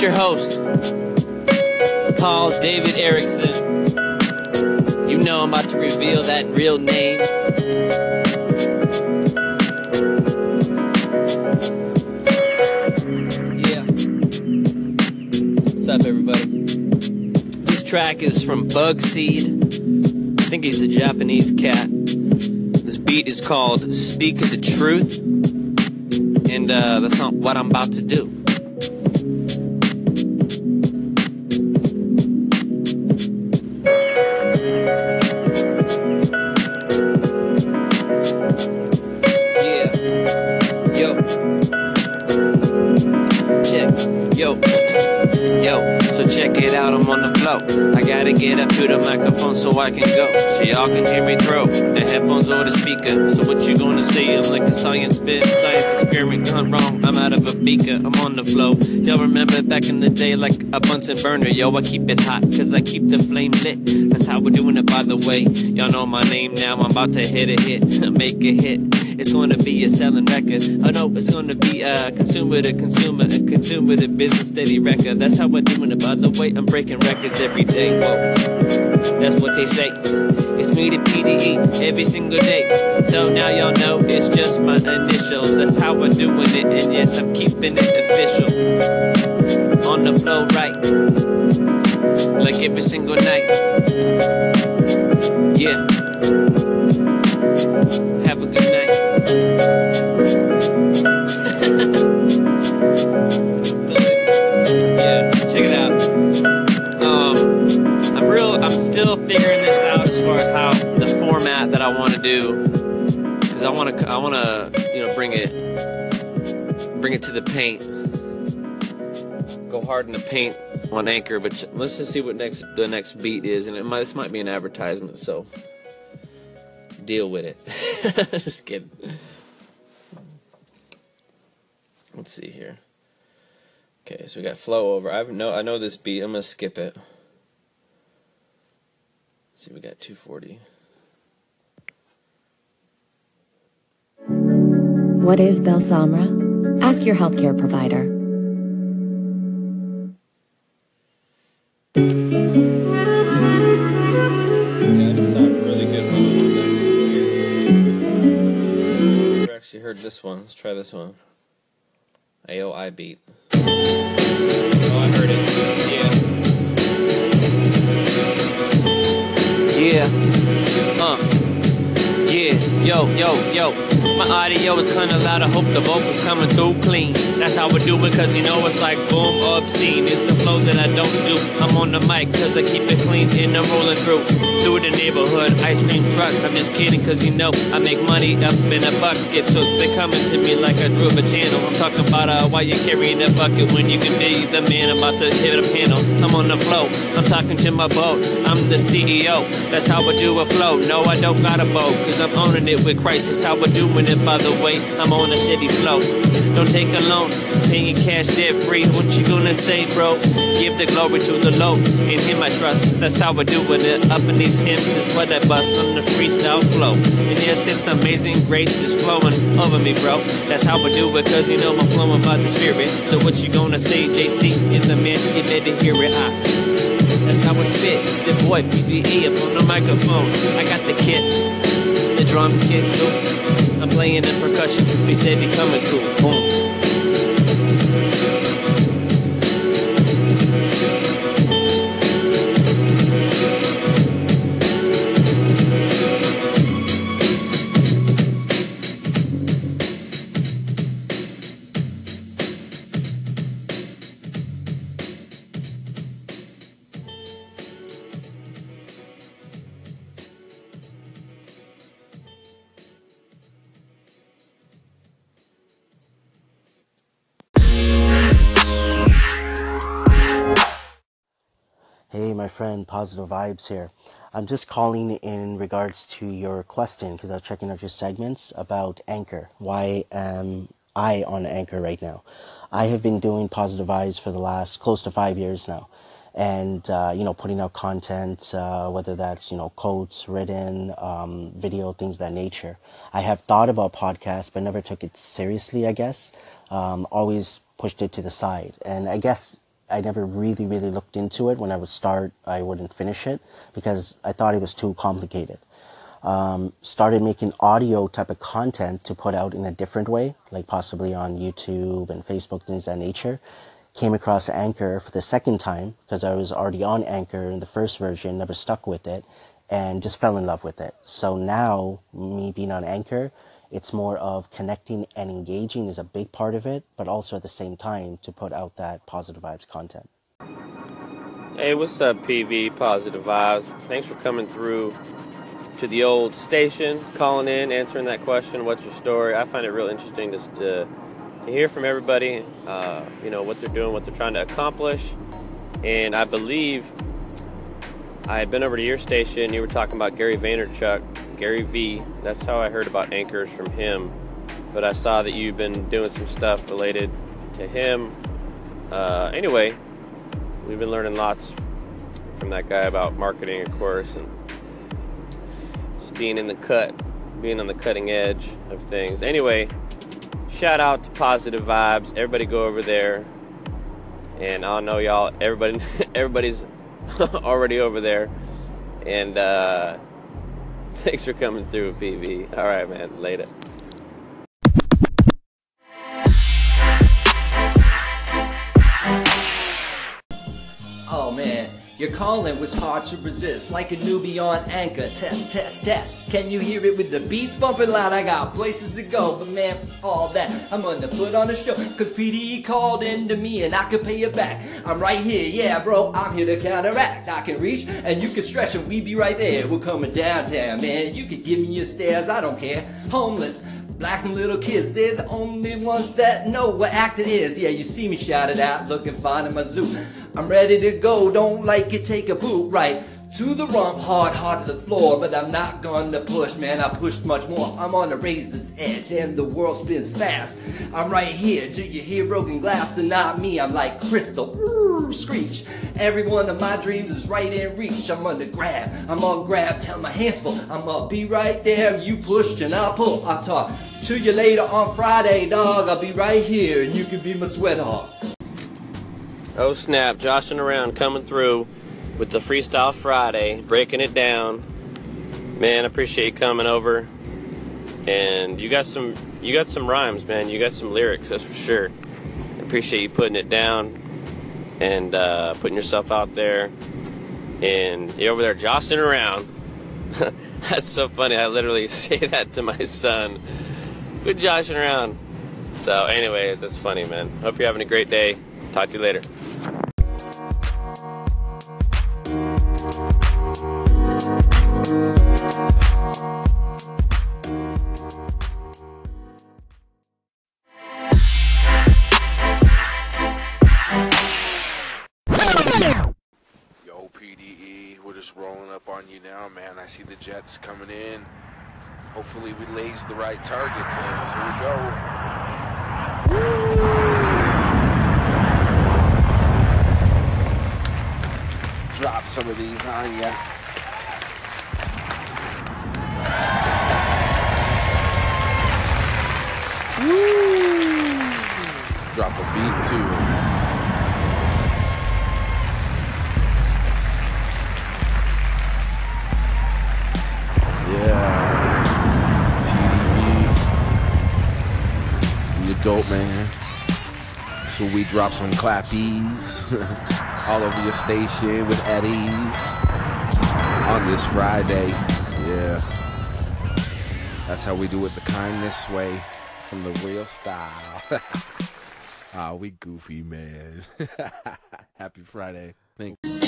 Your host, Paul David Erickson. You know I'm about to reveal that real name. Yeah. What's up, everybody? This track is from Bugseed. I think he's a Japanese cat. This beat is called Speak the Truth. And uh, that's not what I'm about to do. Yo. Yo. So check it out, I'm on the flow. I gotta get up to the microphone so I can go. So y'all can hear me throw the headphones or the speaker. So what you gonna say? I'm like a science bit, science experiment gone wrong. I'm out of a beaker, I'm on the flow. Y'all remember back in the day like a Bunsen burner. Yo, I keep it hot, cause I keep the flame lit. That's how we're doing it by the way. Y'all know my name now, I'm about to hit a hit, make a hit. It's gonna be a selling record. Oh no, it's gonna be a consumer to consumer, a consumer to business steady record. That's how we're doing it by the way. I'm breaking records every day. Whoa. That's what they say. It's me to PDE every single day. So now y'all know it's just my initials. That's how I'm doing it, and yes, I'm keeping it official. On the flow, right? Like every single night. To, you know, bring it, bring it to the paint. Go hard in the paint on Anchor, but let's just see what next the next beat is, and it might this might be an advertisement, so deal with it. just kidding. Let's see here. Okay, so we got flow over. I know I know this beat. I'm gonna skip it. Let's see, we got 240. What is Belsomra? Ask your healthcare provider. Actually heard this one. Let's try this one. AOI beat. Oh, I heard it. Yeah. Yeah. Uh. Yo, yo, yo. My audio is kinda loud. I hope the vocals coming through clean. That's how we do it, cause you know it's like boom, obscene. It's the flow that I don't do. I'm on the mic, cause I keep it clean and I'm rolling through. Through the neighborhood, ice cream truck. I'm just kidding, cause you know I make money up in a bucket. So they coming to me like I drew a channel. I'm talking about uh, why you carrying a bucket when you can be the man. About to hit a panel. I'm on the flow. I'm talking to my boat. I'm the CEO. That's how I do a flow. No, I don't got a boat, cause I'm owning it with crisis. How we're doing it, by the way. I'm on a steady flow. Don't take a loan. Paying cash debt free. What you gonna say, bro? Give the glory to the Lord. In Him I trust. That's how we're doing it. Up in these hymns is what I bust on the freestyle flow. And yes, it's amazing grace is flowing over me, bro. That's how we do it, cause you know I'm flowing by the Spirit. So what you gonna say, JC? Is the man you better hear it. I that's how I spit. It's your boy PDE up on the microphone. I got the kit, the drum kit too. I'm playing the percussion, they steady coming through. Boom. My friend, Positive Vibes here. I'm just calling in regards to your question because I was checking out your segments about Anchor. Why am I on Anchor right now? I have been doing Positive Vibes for the last close to five years now. and uh, you know putting out content, uh, whether that's you know quotes, written, um, video, things that nature. I have thought about podcasts, but never took it seriously. I guess um, always pushed it to the side, and I guess I never really really looked into it. When I would start, I wouldn't finish it because I thought it was too complicated. Um, started making audio type of content to put out in a different way, like possibly on YouTube and Facebook, things of that nature came across Anchor for the second time because I was already on Anchor in the first version, never stuck with it, and just fell in love with it. So now, me being on Anchor, it's more of connecting and engaging is a big part of it, but also at the same time to put out that positive vibes content. Hey, what's up, PV? Positive Vibes. Thanks for coming through to the old station, calling in, answering that question. What's your story? I find it real interesting just to to hear from everybody, uh, you know, what they're doing, what they're trying to accomplish. And I believe I had been over to your station. You were talking about Gary Vaynerchuk, Gary V. That's how I heard about anchors from him. But I saw that you've been doing some stuff related to him. Uh, anyway, we've been learning lots from that guy about marketing, of course, and just being in the cut, being on the cutting edge of things. Anyway, shout out to Positive Vibes. Everybody go over there. And I know y'all, everybody, everybody's already over there. And uh, thanks for coming through, PV. All right, man. Later. Your calling was hard to resist, like a newbie on anchor. Test, test, test. Can you hear it with the beats bumping loud? I got places to go, but man, all that I'm gonna put on a show. Cause PDE called into me and I can pay you back. I'm right here, yeah, bro. I'm here to counteract. I can reach and you can stretch, and we be right there. We're coming downtown, man. You can give me your stairs, I don't care. Homeless. Blacks and little kids, they're the only ones that know what acting is. Yeah, you see me shout it out, looking fine in my zoo. I'm ready to go, don't like it, take a boot, right? To the rump, hard, hard to the floor, but I'm not gonna push, man. I pushed much more. I'm on the razor's edge, and the world spins fast. I'm right here. Do you hear broken glass? And not me. I'm like crystal, screech. Every one of my dreams is right in reach. I'm under grab. I'm on grab. Tell my hands full. I'm gonna be right there. You push and I'll pull. I'll talk to you later on Friday, dog. I'll be right here, and you can be my sweat hog. Oh snap, joshing around, coming through with the Freestyle Friday, breaking it down. Man, I appreciate you coming over. And you got some you got some rhymes, man. You got some lyrics, that's for sure. Appreciate you putting it down and uh, putting yourself out there. And you're over there joshing around. that's so funny. I literally say that to my son. Good joshing around. So, anyways, that's funny, man. Hope you're having a great day. Talk to you later. Man. I see the Jets coming in. Hopefully, we lays the right target, cause here we go. Drop some of these on ya. Woo! Drop a beat too. Drop some clappies all over your station with Eddies on this Friday. Yeah. That's how we do it the kindness way from the real style. Ah, we goofy, man. Happy Friday. Thank you.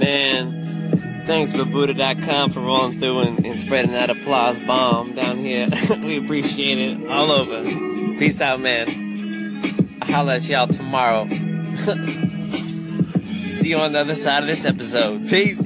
Man, thanks Babuda.com for rolling through and, and spreading that applause bomb down here. we appreciate it all over. Peace out, man. I'll holler at y'all tomorrow. See you on the other side of this episode. Peace.